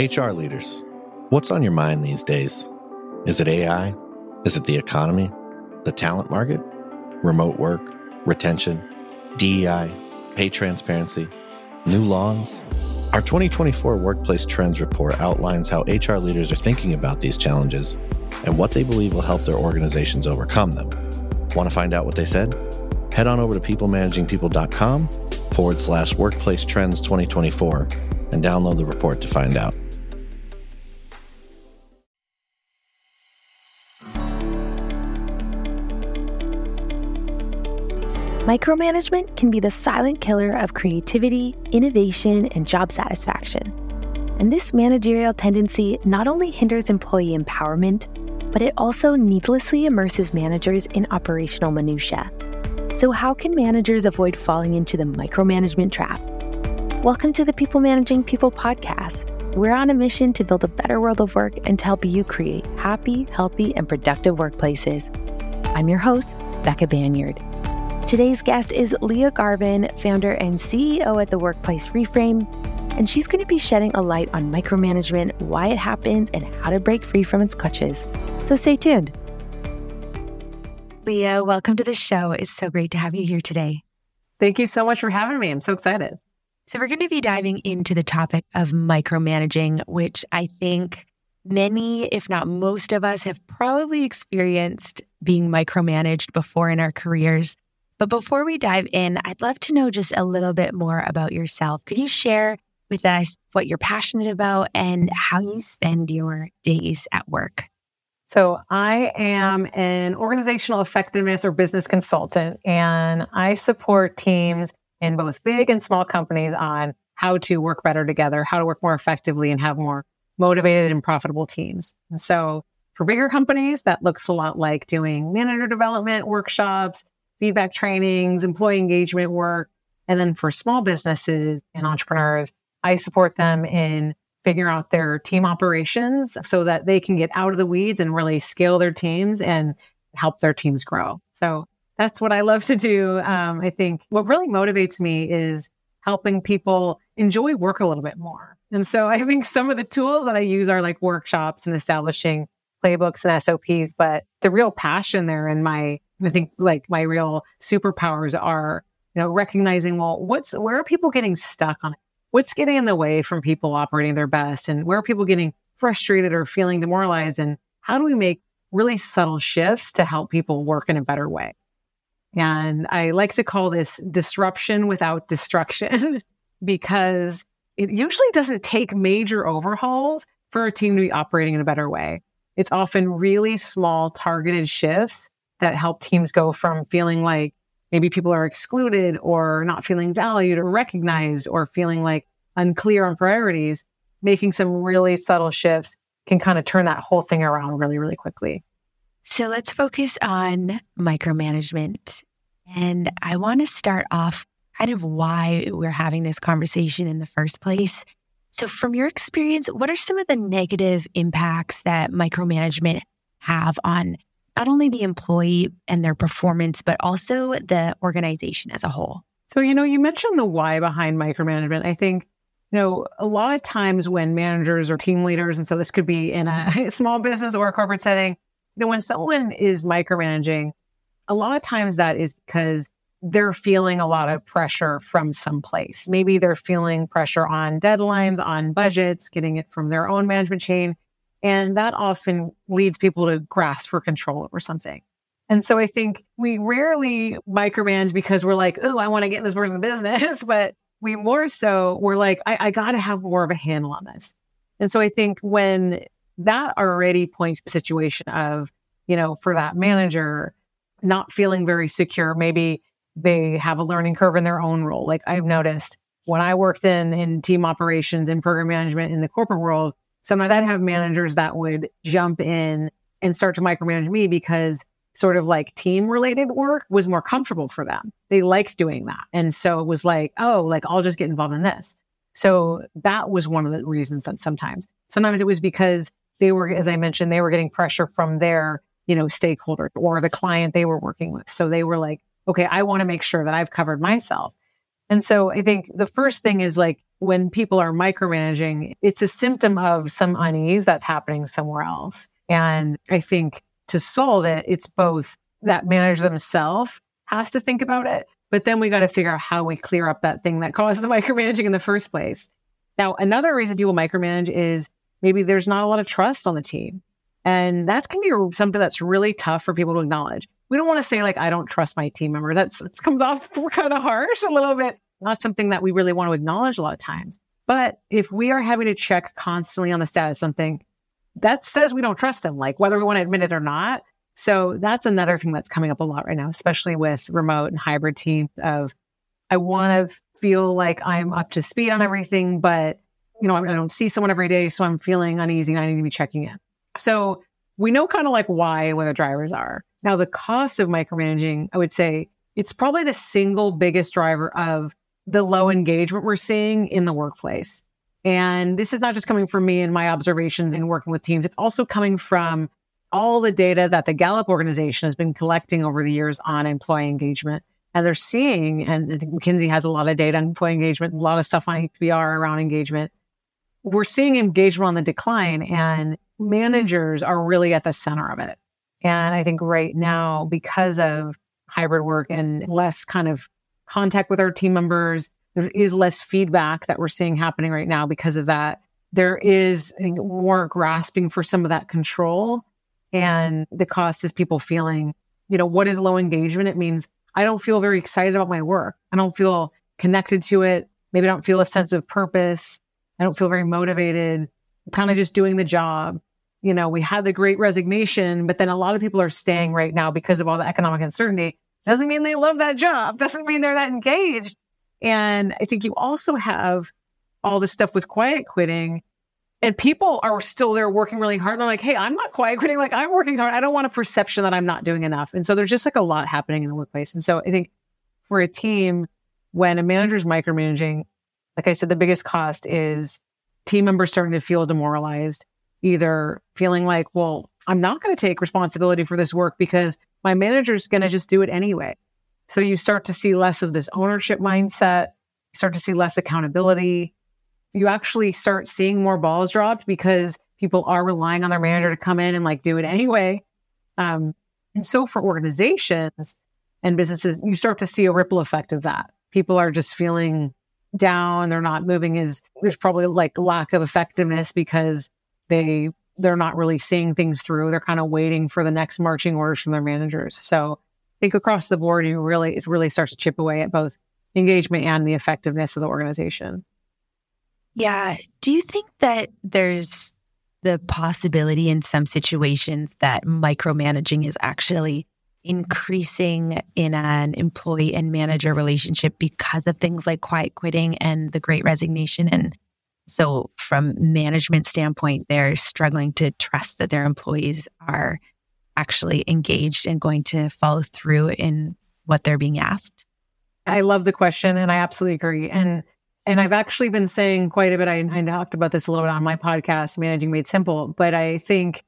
HR leaders, what's on your mind these days? Is it AI? Is it the economy? The talent market? Remote work? Retention? DEI? Pay transparency? New laws? Our 2024 Workplace Trends Report outlines how HR leaders are thinking about these challenges and what they believe will help their organizations overcome them. Want to find out what they said? Head on over to peoplemanagingpeople.com forward slash workplace trends 2024 and download the report to find out. Micromanagement can be the silent killer of creativity, innovation, and job satisfaction. And this managerial tendency not only hinders employee empowerment, but it also needlessly immerses managers in operational minutiae. So, how can managers avoid falling into the micromanagement trap? Welcome to the People Managing People podcast. We're on a mission to build a better world of work and to help you create happy, healthy, and productive workplaces. I'm your host, Becca Banyard. Today's guest is Lia Garvin, founder and CEO at the Workplace Reframe, and she's going to be shedding a light on micromanagement, why it happens, and how to break free from its clutches. So stay tuned. Lia, welcome to the show. It's so great to have you here today. Thank you so much for having me. I'm so excited. So, we're going to be diving into the topic of micromanaging, which I think many, if not most of us, have probably experienced being micromanaged before in our careers. But before we dive in, I'd love to know just a little bit more about yourself. Could you share with us what you're passionate about and how you spend your days at work? So, I am an organizational effectiveness or business consultant, and I support teams in both big and small companies on how to work better together, how to work more effectively and have more motivated and profitable teams. And so for bigger companies, that looks a lot like doing manager development workshops, feedback trainings, employee engagement work. And then for small businesses and entrepreneurs, I support them in figuring out their team operations so that they can get out of the weeds and really scale their teams and help their teams grow. So that's what I love to do. Um, I think what really motivates me is helping people enjoy work a little bit more. And so I think some of the tools that I use are like workshops and establishing playbooks and SOPs, but the real passion there in my, I think like my real superpowers are, you know, recognizing, well, what's, where are people getting stuck on it? What's getting in the way from people operating their best? And where are people getting frustrated or feeling demoralized? And how do we make really subtle shifts to help people work in a better way? And I like to call this disruption without destruction because it usually doesn't take major overhauls for a team to be operating in a better way. It's often really small targeted shifts that help teams go from feeling like maybe people are excluded or not feeling valued or recognized or feeling like unclear on priorities, making some really subtle shifts can kind of turn that whole thing around really, really quickly. So let's focus on micromanagement. And I want to start off kind of why we're having this conversation in the first place. So, from your experience, what are some of the negative impacts that micromanagement have on not only the employee and their performance, but also the organization as a whole? So, you know, you mentioned the why behind micromanagement. I think, you know, a lot of times when managers or team leaders, and so this could be in a small business or a corporate setting, you know, when someone is micromanaging, a lot of times that is because they're feeling a lot of pressure from someplace. Maybe they're feeling pressure on deadlines, on budgets, getting it from their own management chain. And that often leads people to grasp for control over something. And so I think we rarely micromanage because we're like, oh, I want to get this person business. but we more so, we're like, I, I got to have more of a handle on this. And so I think when that already points to a situation of, you know, for that manager not feeling very secure, maybe they have a learning curve in their own role. Like I've noticed when I worked in in team operations and program management in the corporate world, sometimes I'd have managers that would jump in and start to micromanage me because sort of like team related work was more comfortable for them. They liked doing that. And so it was like, oh, like I'll just get involved in this. So that was one of the reasons that sometimes, sometimes it was because they were, as I mentioned, they were getting pressure from their, you know, stakeholder or the client they were working with. So they were like, okay, I want to make sure that I've covered myself. And so I think the first thing is like when people are micromanaging, it's a symptom of some unease that's happening somewhere else. And I think to solve it, it's both that manager themselves has to think about it, but then we got to figure out how we clear up that thing that caused the micromanaging in the first place. Now, another reason people micromanage is maybe there's not a lot of trust on the team. And that can be something that's really tough for people to acknowledge. We don't want to say like, I don't trust my team member. That's, that comes off kind of harsh a little bit. Not something that we really want to acknowledge a lot of times. But if we are having to check constantly on the status of something, that says we don't trust them, like whether we want to admit it or not. So that's another thing that's coming up a lot right now, especially with remote and hybrid teams of I want to feel like I'm up to speed on everything, but you know, I don't see someone every day, so I'm feeling uneasy and I need to be checking in. So we know kind of like why where the drivers are. Now the cost of micromanaging, I would say it's probably the single biggest driver of the low engagement we're seeing in the workplace. And this is not just coming from me and my observations in working with teams. It's also coming from all the data that the Gallup organization has been collecting over the years on employee engagement. And they're seeing, and I think McKinsey has a lot of data on employee engagement, a lot of stuff on HBR around engagement. We're seeing engagement on the decline, and managers are really at the center of it. And I think right now, because of hybrid work and less kind of contact with our team members, there is less feedback that we're seeing happening right now because of that. There is more grasping for some of that control and the cost is people feeling, you know, what is low engagement? It means I don't feel very excited about my work. I don't feel connected to it. Maybe I don't feel a sense of purpose. I don't feel very motivated. I'm kind of just doing the job. You know, we had the great resignation, but then a lot of people are staying right now because of all the economic uncertainty. Doesn't mean they love that job. Doesn't mean they're that engaged. And I think you also have all the stuff with quiet quitting and people are still there working really hard. And I'm like, hey, I'm not quiet quitting. Like I'm working hard. I don't want a perception that I'm not doing enough. And so there's just like a lot happening in the workplace. And so I think for a team, when a manager is micromanaging, like I said, the biggest cost is team members starting to feel demoralized, either feeling like, well, I'm not going to take responsibility for this work because my manager is going to just do it anyway. So you start to see less of this ownership mindset, you start to see less accountability you actually start seeing more balls dropped because people are relying on their manager to come in and like do it anyway. Um, and so for organizations and businesses, you start to see a ripple effect of that. People are just feeling down. They're not moving as there's probably like lack of effectiveness because they they're not really seeing things through. They're kind of waiting for the next marching orders from their managers. So I think across the board, you really it really starts to chip away at both engagement and the effectiveness of the organization. Yeah. Do you think that there's the possibility in some situations that micromanaging is actually increasing in an employee and manager relationship because of things like quiet quitting and the great resignation and so from management standpoint they're struggling to trust that their employees are actually engaged and going to follow through in what they're being asked i love the question and i absolutely agree and and I've actually been saying quite a bit. I, I talked about this a little bit on my podcast, Managing Made Simple. But I think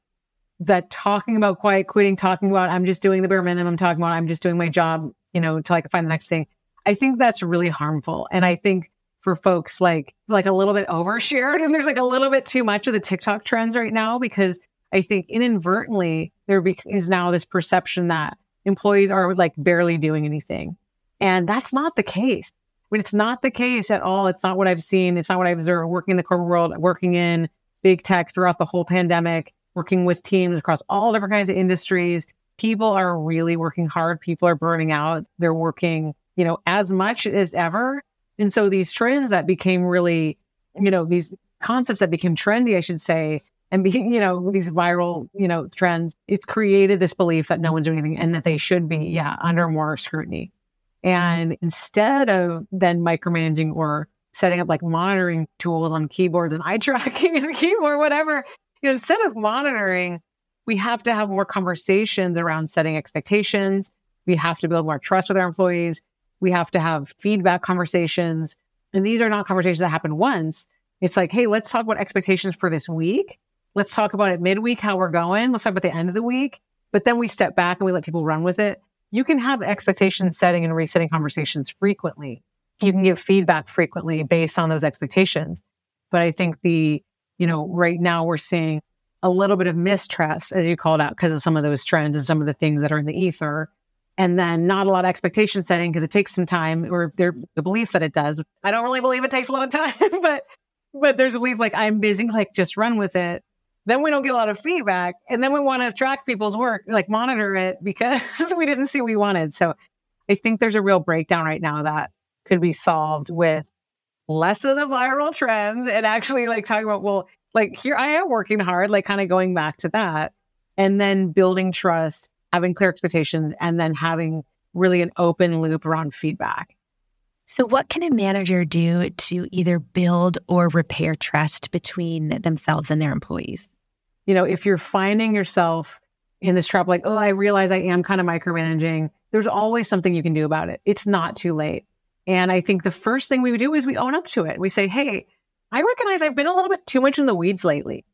that talking about quiet quitting, talking about I'm just doing the bare minimum, talking about I'm just doing my job, you know, until I can find the next thing. I think that's really harmful. And I think for folks like like a little bit overshared and there's like a little bit too much of the TikTok trends right now because I think inadvertently there is now this perception that employees are like barely doing anything. And that's not the case. When it's not the case at all. It's not what I've seen. It's not what I've observed working in the corporate world, working in big tech throughout the whole pandemic, working with teams across all different kinds of industries. People are really working hard. People are burning out. They're working, you know, as much as ever. And so these trends that became really, you know, these concepts that became trendy, I should say, and being, you know, these viral, you know, trends, it's created this belief that no one's doing anything and that they should be, yeah, under more scrutiny. And instead of then micromanaging or setting up like monitoring tools on keyboards and eye tracking and keyboard, whatever, you know, instead of monitoring, we have to have more conversations around setting expectations. We have to build more trust with our employees. We have to have feedback conversations. And these are not conversations that happen once. It's like, hey, let's talk about expectations for this week. Let's talk about it midweek, how we're going. Let's talk about the end of the week. But then we step back and we let people run with it you can have expectation setting and resetting conversations frequently. you can give feedback frequently based on those expectations. But I think the, you know, right now we're seeing a little bit of mistrust, as you called out, because of some of those trends and some of the things that are in the ether. And then not a lot of expectation setting because it takes some time, or there, the belief that it does. I don't really believe it takes a lot of time, but but there's a belief like I'm busy, like just run with it. Then we don't get a lot of feedback, and then we want to track people's work, like monitor it because we didn't see what we wanted. So I think there's a real breakdown right now that could be solved with less of the viral trends and actually like talking about, well, like here I am working hard, like kind of going back to that and then building trust, having clear expectations, and then having really an open loop around feedback. So, what can a manager do to either build or repair trust between themselves and their employees? You know, if you're finding yourself in this trap, like, oh, I realize I am kind of micromanaging, there's always something you can do about it. It's not too late. And I think the first thing we would do is we own up to it. We say, hey, I recognize I've been a little bit too much in the weeds lately.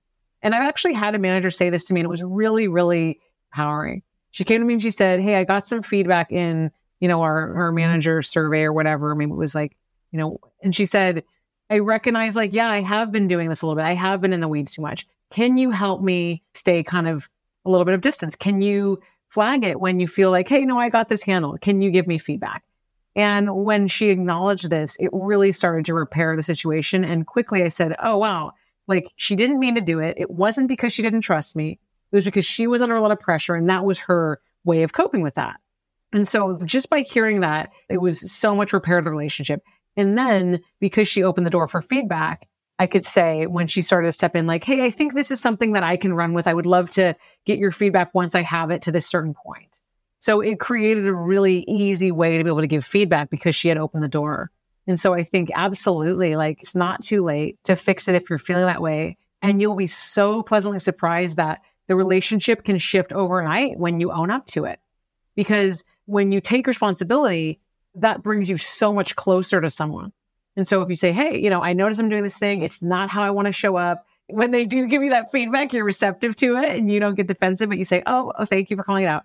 And I've actually had a manager say this to me, and it was really, really empowering. She came to me and she said, Hey, I got some feedback in, you know, our, our mm-hmm. manager survey or whatever. Maybe it was like, you know, and she said, I recognize, like, yeah, I have been doing this a little bit. I have been in the weeds too much. Can you help me stay kind of a little bit of distance? Can you flag it when you feel like, hey, no, I got this handled? Can you give me feedback? And when she acknowledged this, it really started to repair the situation. And quickly I said, Oh, wow. Like she didn't mean to do it. It wasn't because she didn't trust me. It was because she was under a lot of pressure. And that was her way of coping with that. And so just by hearing that, it was so much repair of the relationship. And then because she opened the door for feedback, I could say when she started to step in, like, Hey, I think this is something that I can run with. I would love to get your feedback once I have it to this certain point. So it created a really easy way to be able to give feedback because she had opened the door. And so I think absolutely like it's not too late to fix it if you're feeling that way. And you'll be so pleasantly surprised that the relationship can shift overnight when you own up to it. Because when you take responsibility, that brings you so much closer to someone. And so if you say, Hey, you know, I notice I'm doing this thing. It's not how I want to show up. When they do give you that feedback, you're receptive to it and you don't get defensive, but you say, Oh, oh thank you for calling it out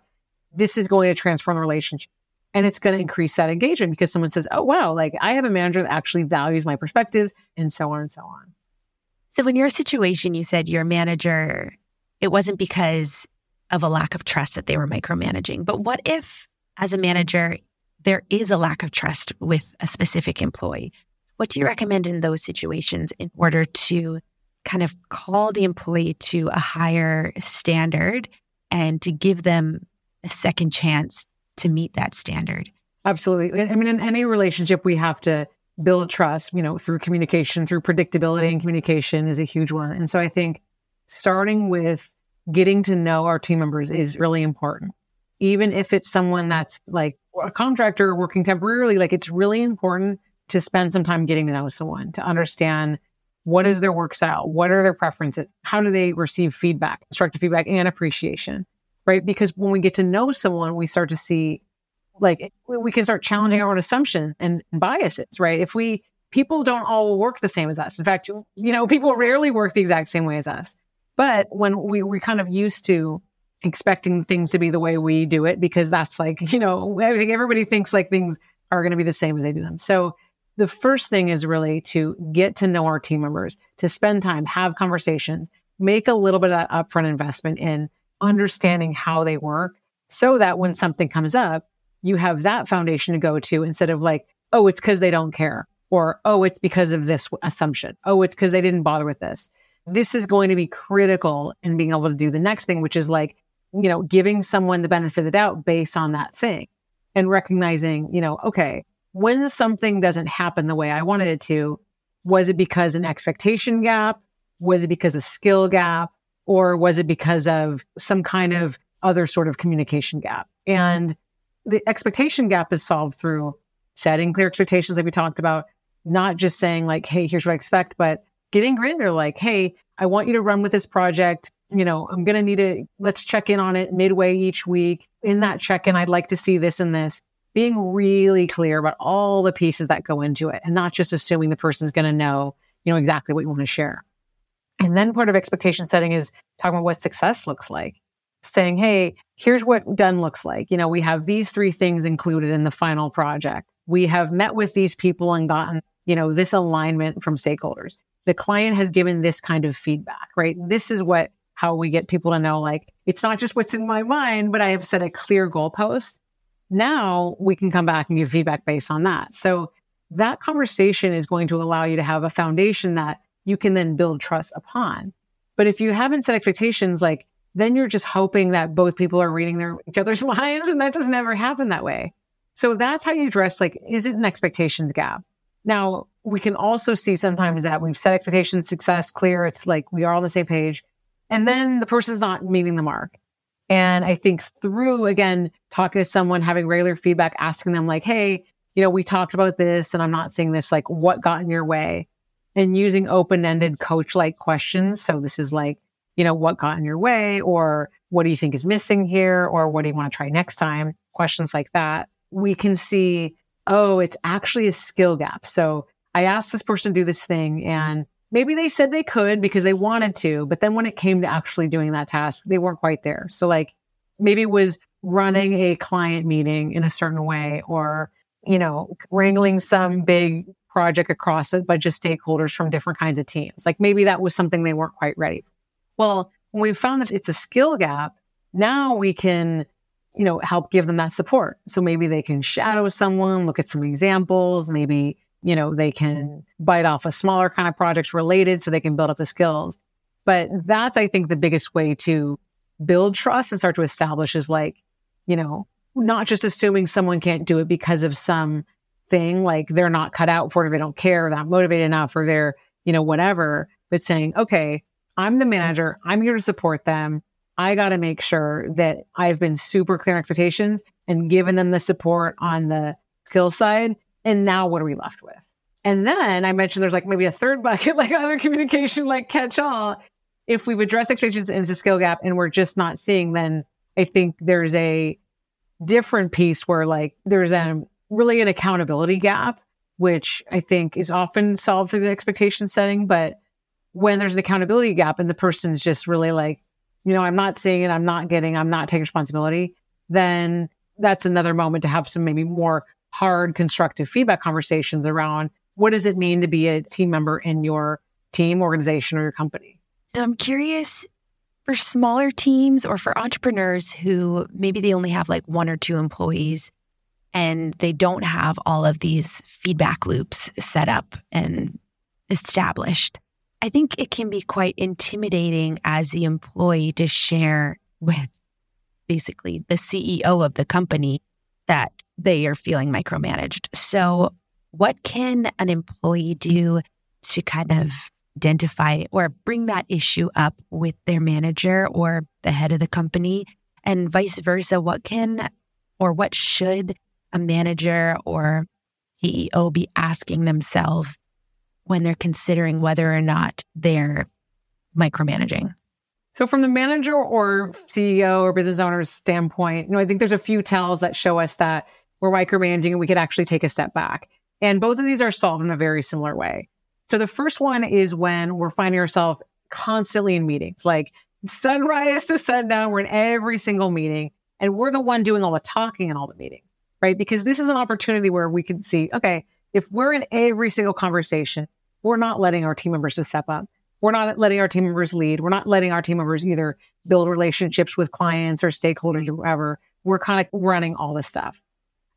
this is going to transform the relationship. And it's going to increase that engagement because someone says, oh, wow, like I have a manager that actually values my perspectives and so on and so on. So, in your situation, you said your manager, it wasn't because of a lack of trust that they were micromanaging. But what if, as a manager, there is a lack of trust with a specific employee? What do you recommend in those situations in order to kind of call the employee to a higher standard and to give them a second chance to meet that standard. Absolutely. I mean, in any relationship, we have to build trust, you know, through communication, through predictability and communication is a huge one. And so I think starting with getting to know our team members is really important. Even if it's someone that's like a contractor working temporarily, like it's really important to spend some time getting to know someone to understand what is their work style? What are their preferences? How do they receive feedback, constructive feedback and appreciation? right? Because when we get to know someone, we start to see like we can start challenging our own assumptions and biases, right? If we people don't all work the same as us. In fact, you know, people rarely work the exact same way as us. But when we we kind of used to expecting things to be the way we do it because that's like, you know, I think everybody thinks like things are going to be the same as they do them. So the first thing is really to get to know our team members, to spend time, have conversations, make a little bit of that upfront investment in understanding how they work so that when something comes up, you have that foundation to go to instead of like, oh, it's because they don't care or, oh, it's because of this assumption. Oh, it's because they didn't bother with this. This is going to be critical in being able to do the next thing, which is like, you know, giving someone the benefit of the doubt based on that thing and recognizing, you know, okay, when something doesn't happen the way I wanted it to, was it because an expectation gap? Was it because a skill gap? Or was it because of some kind of other sort of communication gap? And the expectation gap is solved through setting clear expectations like we talked about, not just saying like, Hey, here's what I expect, but getting grander, like, Hey, I want you to run with this project. You know, I'm going to need to, let's check in on it midway each week. In that check in, I'd like to see this and this being really clear about all the pieces that go into it and not just assuming the person's going to know, you know, exactly what you want to share. And then part of expectation setting is talking about what success looks like. Saying, hey, here's what done looks like. You know, we have these three things included in the final project. we have met with these people and gotten, you know, this alignment from stakeholders. The client has given this kind of feedback, right? This is what, how we get people to know, like, it's not just what's in my mind, but I have set a clear goalpost. Now we can come back and give feedback based on that. So that conversation is going to allow you to have a foundation that you can then build trust upon. But if you haven't set expectations, like then you're just hoping that both people are reading their each other's minds, and that doesn't ever happen that way. So that's how you address like, is it an expectations gap? Now we can also see sometimes that we've set expectations, success, clear. It's like we are on the same page, and then the person's not meeting the mark. And I think through again talking to someone, having regular feedback, asking them like, "Hey, you know, we talked about this, and I'm not seeing this. Like, what got in your way?" and using open ended coach like questions. So this is like, you know, what got in your way or what do you think is missing here or what do you want to try next time? Questions like that. We can see, oh, it's actually a skill gap. So I asked this person to do this thing mm-hmm. and maybe they said they could because they wanted to, but then when it came to actually doing that task, they weren't quite there. So like maybe it was running a client meeting in a certain way or, you know, wrangling some big project across a bunch of stakeholders from different kinds of teams. Like maybe that was something they weren't quite ready. For. Well, when we found that it's a skill gap, now we can, you know, help give them that support. So maybe they can shadow someone, look at some examples, maybe, you know, they can mm-hmm. bite off a smaller kind of projects related so they can build up the skills. But that's, I think, the biggest way to build trust and start to establish is like, you know, not just assuming someone can't do it because of some thing, like they're not cut out for it, or they don't care, or they're not motivated enough, or they're, you know, whatever, but saying, okay, I'm the mm-hmm. manager, I'm here to support them. I got to make sure that I've been super clear expectations and given them the support on the skill side. And now what are we left with? And then I mentioned there's like maybe a third bucket, like other communication, like catch all. If we've addressed expectations into the skill gap and we're just not seeing, then I think there's a different piece where like there's a really an accountability gap, which I think is often solved through the expectation setting. But when there's an accountability gap and the person's just really like, you know, I'm not seeing it, I'm not getting, I'm not taking responsibility, then that's another moment to have some maybe more hard, constructive feedback conversations around what does it mean to be a team member in your team, organization, or your company. So I'm curious for smaller teams or for entrepreneurs who maybe they only have like one or two employees and they don't have all of these feedback loops set up and established. I think it can be quite intimidating as the employee to share with basically the CEO of the company that they are feeling micromanaged. So, what can an employee do to kind of identify or bring that issue up with their manager or the head of the company? And vice versa, what can or what should a manager or CEO be asking themselves when they're considering whether or not they're micromanaging? So, from the manager or CEO or business owner's standpoint, you know, I think there's a few tells that show us that we're micromanaging and we could actually take a step back. And both of these are solved in a very similar way. So, the first one is when we're finding ourselves constantly in meetings, like sunrise to sundown, we're in every single meeting, and we're the one doing all the talking in all the meetings right? Because this is an opportunity where we can see, okay, if we're in every single conversation, we're not letting our team members to step up. We're not letting our team members lead. We're not letting our team members either build relationships with clients or stakeholders or whoever. We're kind of running all this stuff.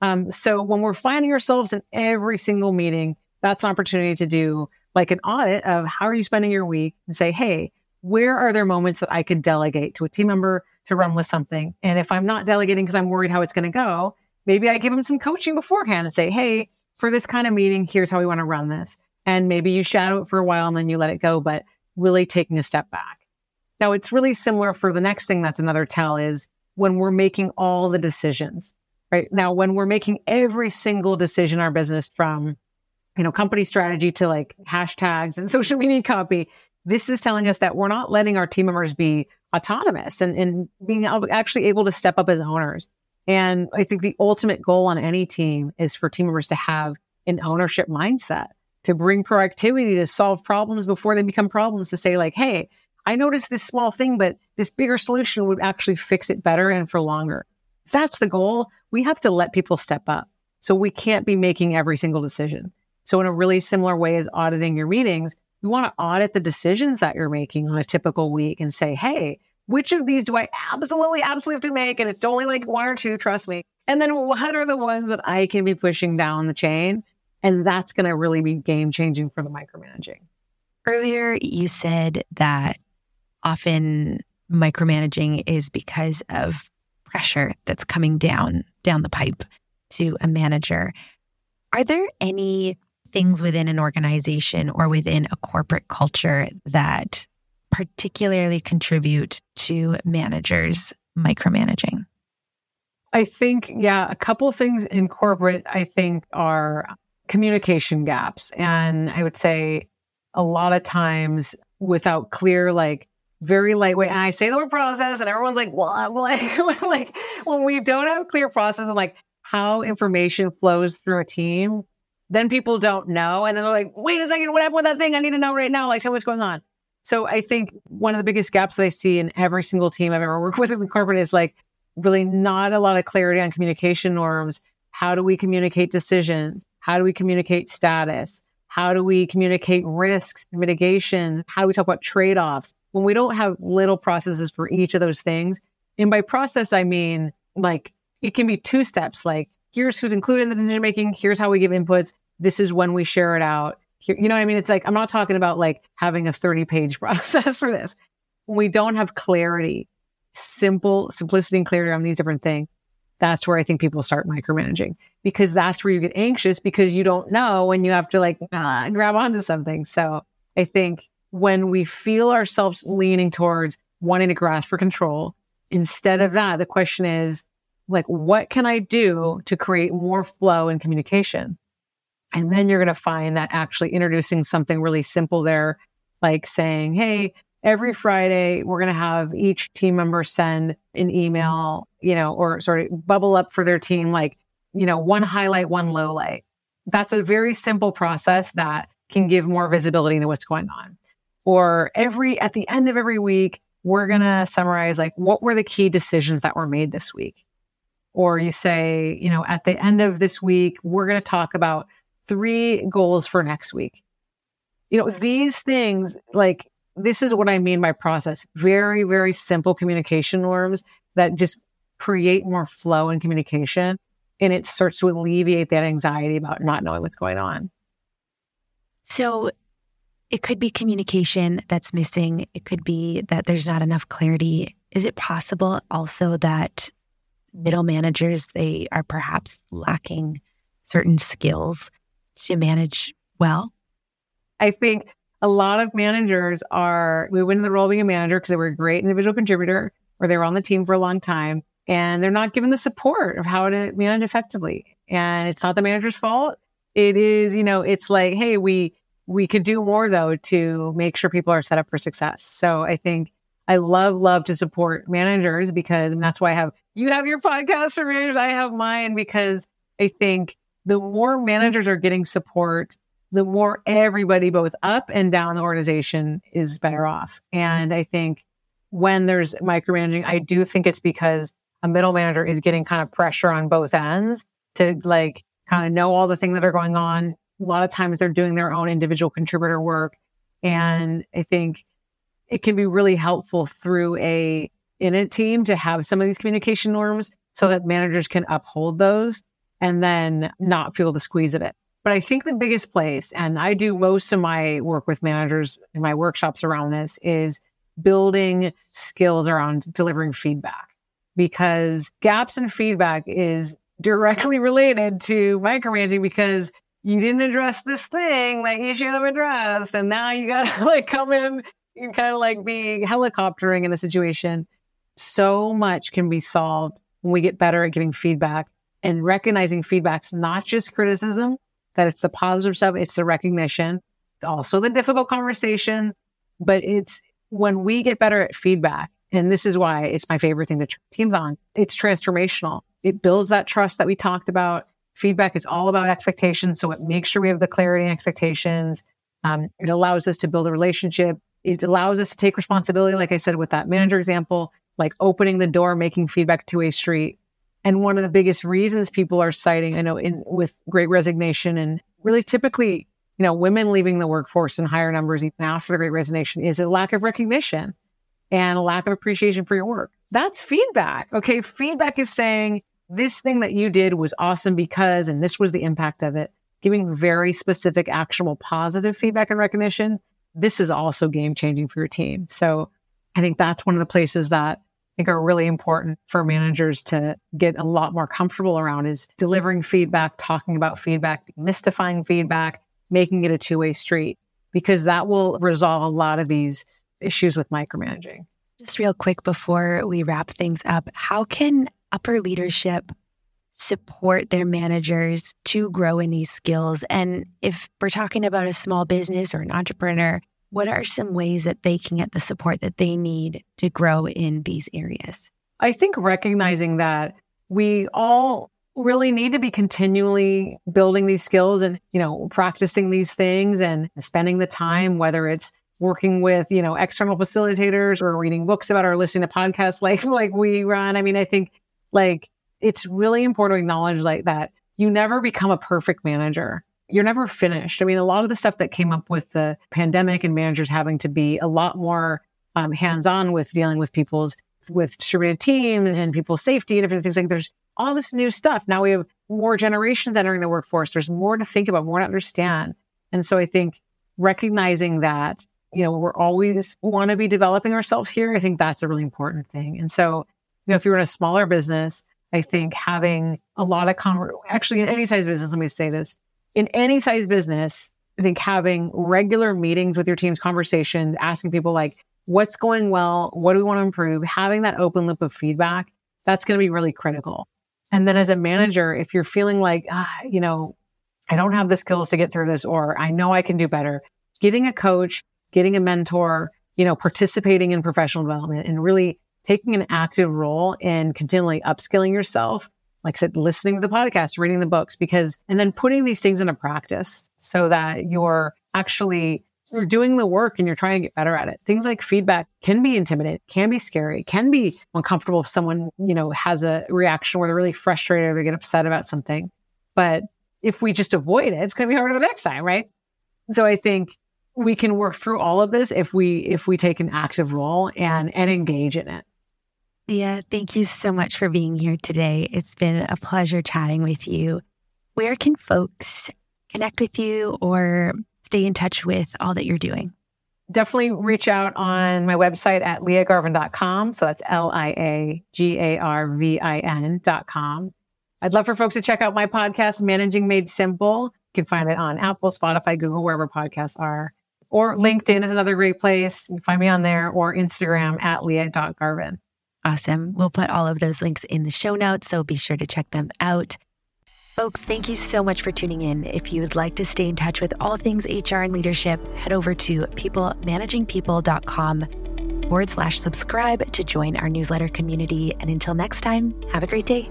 Um, so when we're finding ourselves in every single meeting, that's an opportunity to do like an audit of how are you spending your week and say, hey, where are there moments that I could delegate to a team member to run with something? And if I'm not delegating because I'm worried how it's going to go, maybe I give them some coaching beforehand and say, Hey, for this kind of meeting, here's how we want to run this. And maybe you shadow it for a while and then you let it go, but really taking a step back. Now it's really similar for the next thing that's another tell is when we're making all the decisions, right? Now, when we're making every single decision our business from, you know, company strategy to like hashtags and social media copy, this is telling us that we're not letting our team members be autonomous and, and being actually able to step up as owners. And I think the ultimate goal on any team is for team members to have an ownership mindset, to bring proactivity, to solve problems before they become problems, to say like, Hey, I noticed this small thing, but this bigger solution would actually fix it better and for longer. If that's the goal, we have to let people step up. So we can't be making every single decision. So in a really similar way as auditing your meetings, you want to audit the decisions that you're making on a typical week and say, hey, which of these do I absolutely, absolutely have to make? And it's only like one or two, trust me. And then what are the ones that I can be pushing down the chain? And that's going to really be game changing for the micromanaging. Earlier, you said that often micromanaging is because of pressure that's coming down down the pipe to a manager. Are there any things within an organization or within a corporate culture that particularly contribute to managers micromanaging? I think, yeah, a couple things in corporate, I think, are communication gaps. And I would say a lot of times without clear, like, very lightweight. And I say the word process, and everyone's like, what? Like, like when we don't have clear process and like how information flows through a team, then people don't know. And then they're like, wait a second, what happened with that thing? I need to know right now. Like, me what's going on. So I think one of the biggest gaps that I see in every single team I've ever worked with in the corporate is like really not a lot of clarity on communication norms. How do we communicate decisions? How do we communicate status? How do we communicate risks, mitigation? How do we talk about trade offs? When we don't have little processes for each of those things, and by process, I mean like it can be two steps like here's who's included in the decision making, here's how we give inputs, this is when we share it out. Here, you know what I mean? It's like, I'm not talking about like having a 30 page process for this. When we don't have clarity, simple, simplicity and clarity on these different things, that's where I think people start micromanaging because that's where you get anxious because you don't know and you have to like uh, grab onto something. So I think when we feel ourselves leaning towards wanting to grasp for control, instead of that, the question is, like, what can I do to create more flow in communication? And then you're going to find that actually introducing something really simple there, like saying, Hey, every Friday, we're going to have each team member send an email, you know, or sort of bubble up for their team, like, you know, one highlight, one low light. That's a very simple process that can give more visibility into what's going on. Or every, at the end of every week, we're going to summarize like what were the key decisions that were made this week or you say, you know, at the end of this week, we're going to talk about three goals for next week. You know, these things, like, this is what I mean by process. Very, very simple communication norms that just create more flow in communication. And it starts to alleviate that anxiety about not knowing what's going on. So it could be communication that's missing. It could be that there's not enough clarity. Is it possible also that middle managers, they are perhaps lacking certain skills to manage well? I think a lot of managers are moving in the role of being a manager because they were a great individual contributor or they were on the team for a long time and they're not given the support of how to manage effectively. And it's not the manager's fault. It is, you know, it's like, hey, we we could do more though to make sure people are set up for success. So I think I love, love to support managers because that's why I have, you have your podcast for managers. I have mine because I think the more managers are getting support, the more everybody, both up and down the organization, is better off. And I think when there's micromanaging, I do think it's because a middle manager is getting kind of pressure on both ends to like kind of know all the things that are going on. A lot of times they're doing their own individual contributor work. Mm-hmm. And I think it can be really helpful through a in a team to have some of these communication norms so that managers can uphold those and then not feel the squeeze of it. But I think the biggest place, and I do most of my work with managers in my workshops around this, is building skills around delivering feedback because gaps in feedback is directly related to micromanaging because you didn't address this thing that you should have addressed. And now you got to like come in you kind of like be helicoptering in the situation. So much can be solved when we get better at giving feedback and recognizing feedback's not just criticism, that it's the positive stuff, it's the recognition, also the difficult conversation, but it's when we get better at feedback. And this is why it's my favorite thing to teams on. It's transformational. It builds that trust that we talked about. Feedback is all about expectations. So it makes sure we have the clarity and expectations. Um, it allows us to build a relationship it allows us to take responsibility, like I said, with that manager example, like opening the door, making feedback to a street. And one of the biggest reasons people are citing, I know in with great resignation and really typically, you know, women leaving the workforce in higher numbers even after the great resignation is a lack of recognition and a lack of appreciation for your work. That's feedback. Okay. Feedback is saying this thing that you did was awesome because, and this was the impact of it, giving very specific, actionable, positive feedback and recognition. This is also game changing for your team. So I think that's one of the places that I think are really important for managers to get a lot more comfortable around is delivering feedback, talking about feedback, mystifying feedback, making it a two way street, because that will resolve a lot of these issues with micromanaging. Just real quick before we wrap things up, how can upper leadership support their managers to grow in these skills? And if we're talking about a small business or an entrepreneur, what are some ways that they can get the support that they need to grow in these areas? I think recognizing that we all really need to be continually building these skills and, you know, practicing these things and spending the time, whether it's working with, you know, external facilitators or reading books about or listening to podcasts like, like we run. I mean, I think like it's really important to acknowledge like that you never become a perfect manager you're never finished. I mean, a lot of the stuff that came up with the pandemic and managers having to be a lot more um, hands on with dealing with people's with distributed teams and people's safety and different things like there's all this new stuff. Now we have more generations entering the workforce. There's more to think about, more to understand. And so I think recognizing that, you know, we're always want to be developing ourselves here. I think that's a really important thing. And so, you know, if you're in a smaller business, I think having a lot of con- actually in any size business, let me say this, in any size business, I think having regular meetings with your team's conversations, asking people like, what's going well? What do we want to improve? Having that open loop of feedback, that's going to be really critical. And then as a manager, if you're feeling like, ah, you know, I don't have the skills to get through this, or I know I can do better, getting a coach, getting a mentor, you know, participating in professional development and really taking an active role in continually upskilling yourself like I said, listening to the podcast, reading the books, because, and then putting these things into practice so that you're actually you're doing the work and you're trying to get better at it. Things like feedback can be intimidating, can be scary, can be uncomfortable if someone, you know, has a reaction where they're really frustrated or they get upset about something. But if we just avoid it, it's going to be harder the next time, right? So I think we can work through all of this if we if we take an active role and and engage in it. Lia, thank you so much for being here today. It's been a pleasure chatting with you. Where can folks connect with you or stay in touch with all that you're doing? Definitely reach out on my website at liagarvin.com. So that's L I A G A R V I N.com. I'd love for folks to check out my podcast, Managing Made Simple. You can find it on Apple, Spotify, Google, wherever podcasts are. Or LinkedIn is another great place. You can find me on there or Instagram at lia.garvin. Awesome. We'll put all of those links in the show notes, so be sure to check them out. Folks, thank you so much for tuning in. If you would like to stay in touch with all things HR and leadership, head over to peoplemanagingpeople.com forward slash subscribe to join our newsletter community. And until next time, have a great day.